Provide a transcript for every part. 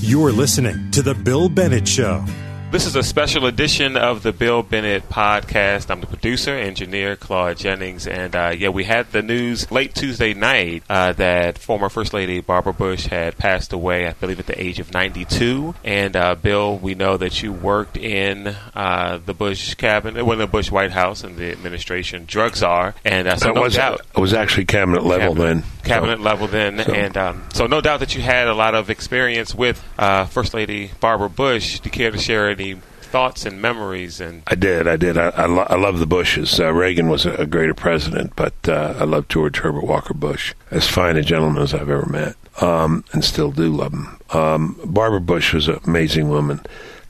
You're listening to The Bill Bennett Show. This is a special edition of the Bill Bennett podcast. I'm the producer, engineer Claude Jennings, and uh, yeah, we had the news late Tuesday night uh, that former First Lady Barbara Bush had passed away, I believe, at the age of 92. And uh, Bill, we know that you worked in uh, the Bush cabinet, well, the Bush White House and the administration, drug czar, and uh, so That no was, doubt. it was actually cabinet level Cabinet- then. Cabinet So- level then, so- and um, so no doubt that you had a lot of experience with uh, First Lady Barbara Bush. Do you care to share any thoughts and memories? And I did, I did. I, I, lo- I love the Bushes. Uh, Reagan was a, a greater president, but uh, I love George Herbert Walker Bush. As fine a gentleman as I've ever met, um, and still do love him. Um, Barbara Bush was an amazing woman.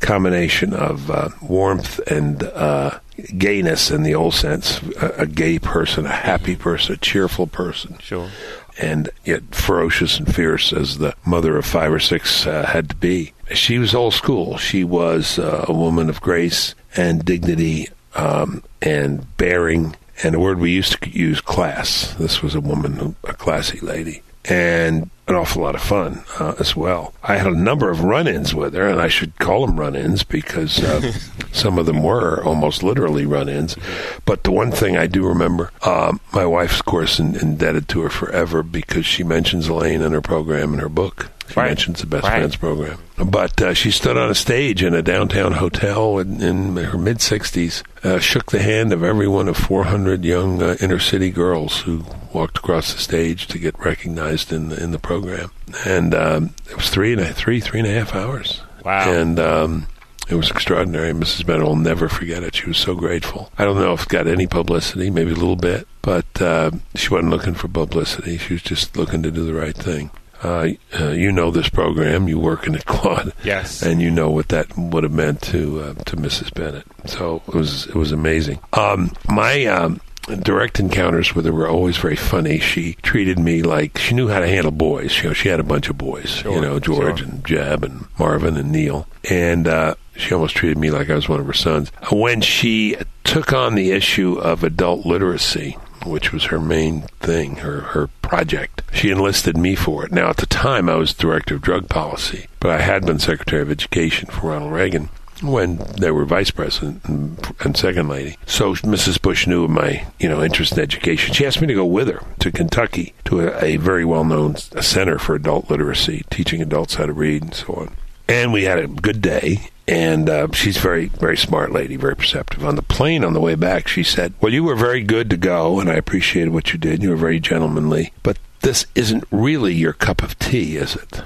Combination of uh, warmth and uh, gayness in the old sense. A, a gay person, a happy person, a cheerful person. sure. And yet ferocious and fierce as the mother of five or six uh, had to be. She was old school. She was uh, a woman of grace and dignity um, and bearing, and a word we used to use, class. This was a woman, a classy lady, and an awful lot of fun uh, as well. I had a number of run-ins with her, and I should call them run-ins because uh, some of them were almost literally run-ins. But the one thing I do remember, um, my wife's, of course, in, indebted to her forever because she mentions Elaine in her program in her book. She Right. mentions the Best Right. Friends program. But uh, she stood on a stage in a downtown hotel in, in her mid 60s, uh, shook the hand of every one of 400 young uh, inner city girls who walked across the stage to get recognized in the, in the program. And um, it was three and a, three, three and a half hours. Wow. And um, it was extraordinary. Mrs. Bennett will never forget it. She was so grateful. I don't know if it got any publicity, maybe a little bit, but uh, she wasn't looking for publicity. She was just looking to do the right thing. Uh, uh, you know this program. You work in it, Claude, Yes. and you know what that would have meant to uh, to Mrs. Bennett. So it was it was amazing. Um, my um, direct encounters with her were always very funny. She treated me like she knew how to handle boys. You know, she had a bunch of boys. Sure, you know, George sure. and Jeb and Marvin and Neil, and uh, she almost treated me like I was one of her sons. When she took on the issue of adult literacy, which was her main thing, her her project. She enlisted me for it. Now, at the time, I was director of drug policy, but I had been secretary of education for Ronald Reagan when they were vice president and, and second lady. So Mrs. Bush knew of my, you know, interest in education. She asked me to go with her to Kentucky to a, a very well-known center for adult literacy, teaching adults how to read and so on. And we had a good day. And uh, she's very, very smart lady, very perceptive. On the plane on the way back, she said, "Well, you were very good to go, and I appreciated what you did. You were very gentlemanly, but this isn't really your cup of tea, is it?"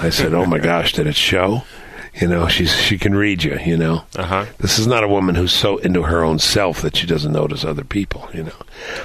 I said, "Oh my gosh, did it show?" You know, she's she can read you. You know, Uh huh. this is not a woman who's so into her own self that she doesn't notice other people. You know,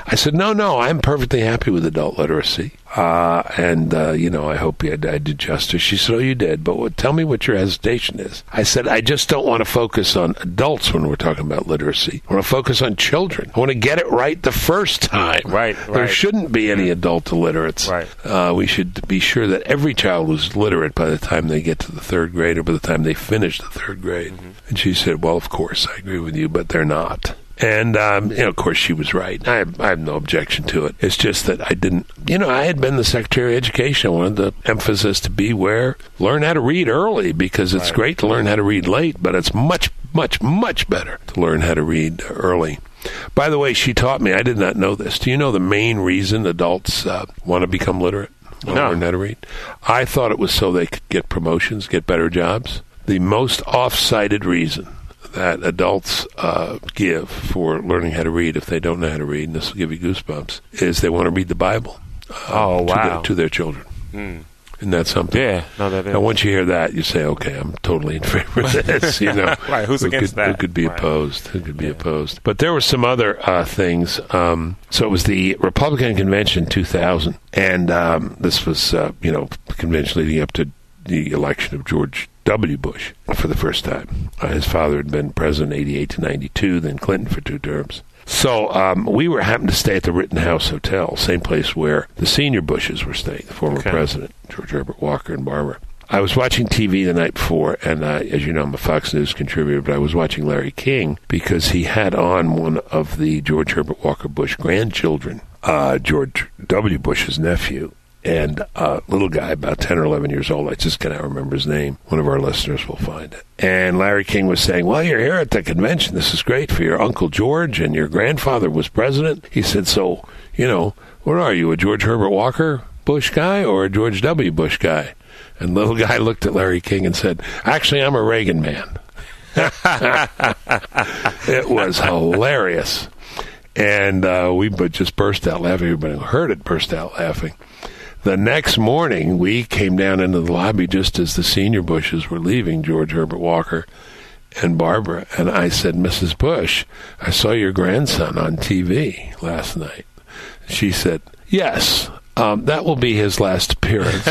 I said, "No, no, I'm perfectly happy with adult literacy." Uh, and, uh, you know, I hope you, I did justice. She said, Oh, you did, but what, tell me what your hesitation is. I said, I just don't want to focus on adults when we're talking about literacy. I want to focus on children. I want to get it right the first time. Right, There right. shouldn't be any adult illiterates. Right. Uh, we should be sure that every child was literate by the time they get to the third grade or by the time they finish the third grade. And she said, Well, of course, I agree with you, but they're not. And, um, you know, of course, she was right. I have, I have no objection to it. It's just that I didn't, you know, I had been the Secretary of Education. I wanted the emphasis to be where learn how to read early because it's Right. great to learn how to read late, but it's much, much, much better to learn how to read early. By the way, she taught me, I did not know this. Do you know the main reason adults uh, want to become literate? Want No. to learn how to read? I thought it was so they could get promotions, get better jobs. The most off-cited reason that adults uh, give for learning how to read if they don't know how to read, and this will give you goosebumps, is they want to read the Bible uh, Oh, to, their, to their children. Mm. Isn't that something? Yeah. No, that is. Now, once you hear that, you say, "Okay, I'm totally in favor of this." You know, Right, who's who against could, Who could be Right. opposed? Who could be opposed? But there were some other uh, things. Um, so it was the Republican convention 2000, and um, this was, uh, you know, the convention leading up to the election of George W. Bush for the first time. Uh, his father had been president 88 to 92, then Clinton for two terms. So um, we were happened to stay at the Rittenhouse Hotel, same place where the senior Bushes were staying, the former Okay. president George Herbert Walker and Barbara. I was watching TV the night before, and uh, as you know, I'm a Fox News contributor, but I was watching Larry King because he had on one of the George Herbert Walker Bush grandchildren, uh, George W. Bush's nephew. And a little guy about 10 or 11 years old. I just cannot remember his name. One of our listeners will find it. And Larry King was saying, Well, you're here at the convention. This is great for your Uncle George, and your grandfather was president. He said, So, you know, what are you, a George Herbert Walker Bush guy or a George W. Bush guy? And little guy looked at Larry King and said, Actually, I'm a Reagan man. it was hilarious. And uh, we just burst out laughing. Everybody who heard it burst out laughing. The next morning, we came down into the lobby just as the senior Bushes were leaving, George Herbert Walker and Barbara. And I said, Mrs. Bush, I saw your grandson on TV last night. She said, Yes, um, that will be his last appearance.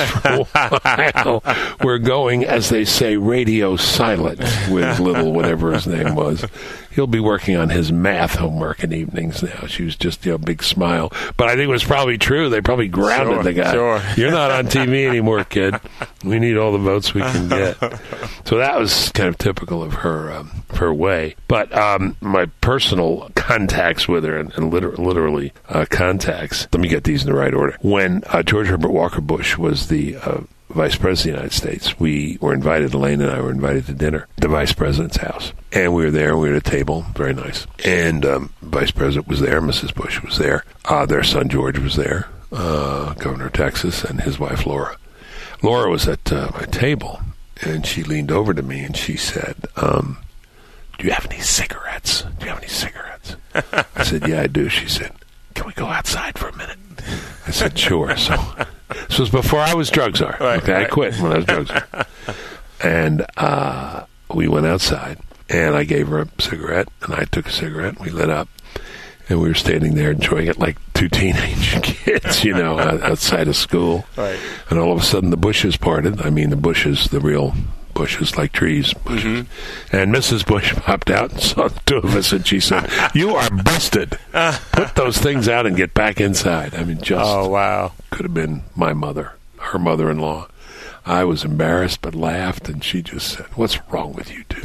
We're going, as they say, radio silent with little whatever his name was. He'll be working on his math homework in evenings now. She was just you know, a big smile, but I think it was probably true. They probably grounded Sure, the guy. sure. You're not on TV anymore, kid. We need all the votes we can get. So that was kind of typical of her um, her way. But um, my personal contacts with her, and, and liter- literally uh, contacts. Let me get these in the right order. When uh, George Herbert Walker Bush was the uh, vice president of the United States, we were invited. Elaine and I were invited to dinner at the vice president's house, and we were there. We were at a table, very nice. And um, vice president was there. Mrs. Bush was there. Uh, their son George was there. Uh, governor of Texas and his wife Laura. Laura was at uh, my table, and she leaned over to me and she said, um, "Do you have any cigarettes? Do you have any cigarettes?" I said, "Yeah, I do." She said, "Can we go outside for a minute?" I said, "Sure." So this was before I was drug czar. Right, okay, I quit when I was drug czar, and uh, we went outside, and I gave her a cigarette, and I took a cigarette. We lit up. And we were standing there enjoying it like two teenage kids, you know, outside of school. Right. And all of a sudden, the bushes parted. I mean, the bushes, the real bushes, like trees, bushes. And Mrs. Bush popped out and saw the two of us, and she said, "You are busted. Put those things out and get back inside." I mean, just Oh wow. could have been my mother, her mother-in-law. I was embarrassed, but laughed, and she just said, "What's wrong with you two?"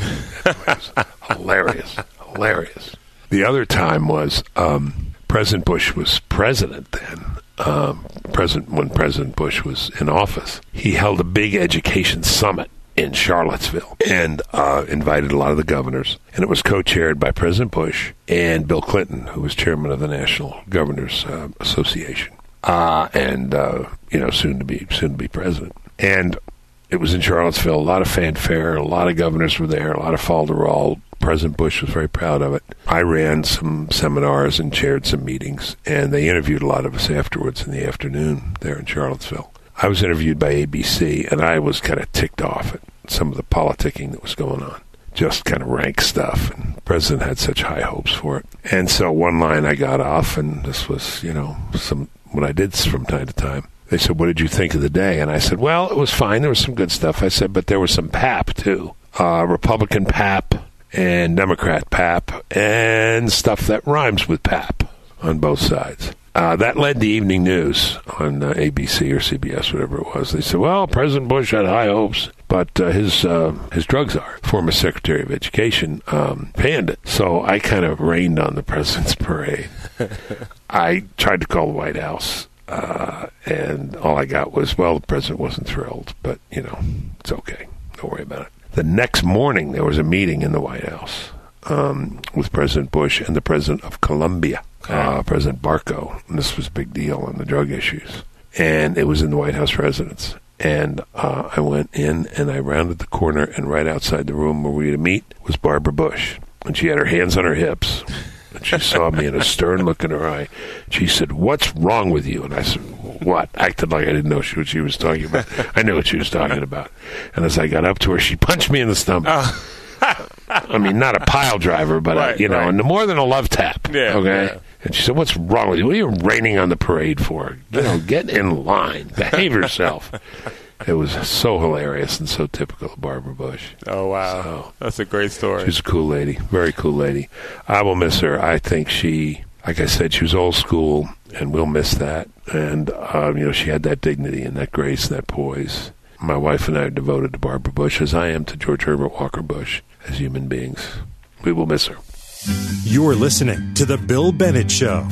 Hilarious, hilarious. The other time was um, President Bush was president then. Um, President when President Bush was in office, he held a big education summit in Charlottesville and uh, invited a lot of the governors. And it was co-chaired by President Bush and Bill Clinton, who was chairman of the National Governors uh, Association, uh, and uh, you know soon to be soon to be president. And it was in Charlottesville. A lot of fanfare. A lot of governors were there. A lot of falderall. President Bush was very proud of it. I ran some seminars and chaired some meetings, and they interviewed a lot of us afterwards in the afternoon there in Charlottesville. I was interviewed by ABC, and I was kind of ticked off at some of the politicking that was going on. Just kind of rank stuff, and the president had such high hopes for it. And so one line I got off, and this was, you know, some what I did from time to time. They said, "What did you think of the day?" And I said, "Well, it was fine. There was some good stuff." I said, "But there was some pap too, uh, Republican pap and Democrat pap, and stuff that rhymes with pap on both sides." Uh, that led the evening news on uh, ABC or CBS, whatever it was. They said, "Well, President Bush had high hopes, but uh, his uh, his drug czar, former Secretary of Education, um, panned it." So I kind of rained on the president's parade. I tried to call the White House, uh, and all I got was, "Well, the president wasn't thrilled, but you know, it's okay. Don't worry about it." The next morning, there was a meeting in the White House um, with President Bush and the president of Colombia, uh, President Barco. And this was a big deal on the drug issues. And it was in the White House residence. And uh, I went in and I rounded the corner, and right outside the room where we were to meet was Barbara Bush. And she had her hands on her hips. And she saw me and a stern look in her eye. She said, What's wrong with you? And I said, What? Acted like I didn't know what she was talking about. I knew what she was talking about. And as I got up to her, she punched me in the stomach. I mean, not a pile driver, but Right, a, you know, right. and more than a love tap. Yeah, okay. yeah. And she said, "What's wrong with you? What are you raining on the parade for? You know, get in line, behave yourself." it was so hilarious and so typical of Barbara Bush. Oh wow. So- That's a great story. She's a cool lady, very cool lady. I will miss her. I think she, like I said, she was old school, and we'll miss that. And um, you know, she had that dignity and that grace and that poise. My wife and I are devoted to Barbara Bush, as I am to George Herbert Walker Bush, as human beings. We will miss her. You're listening to The Bill Bennett Show.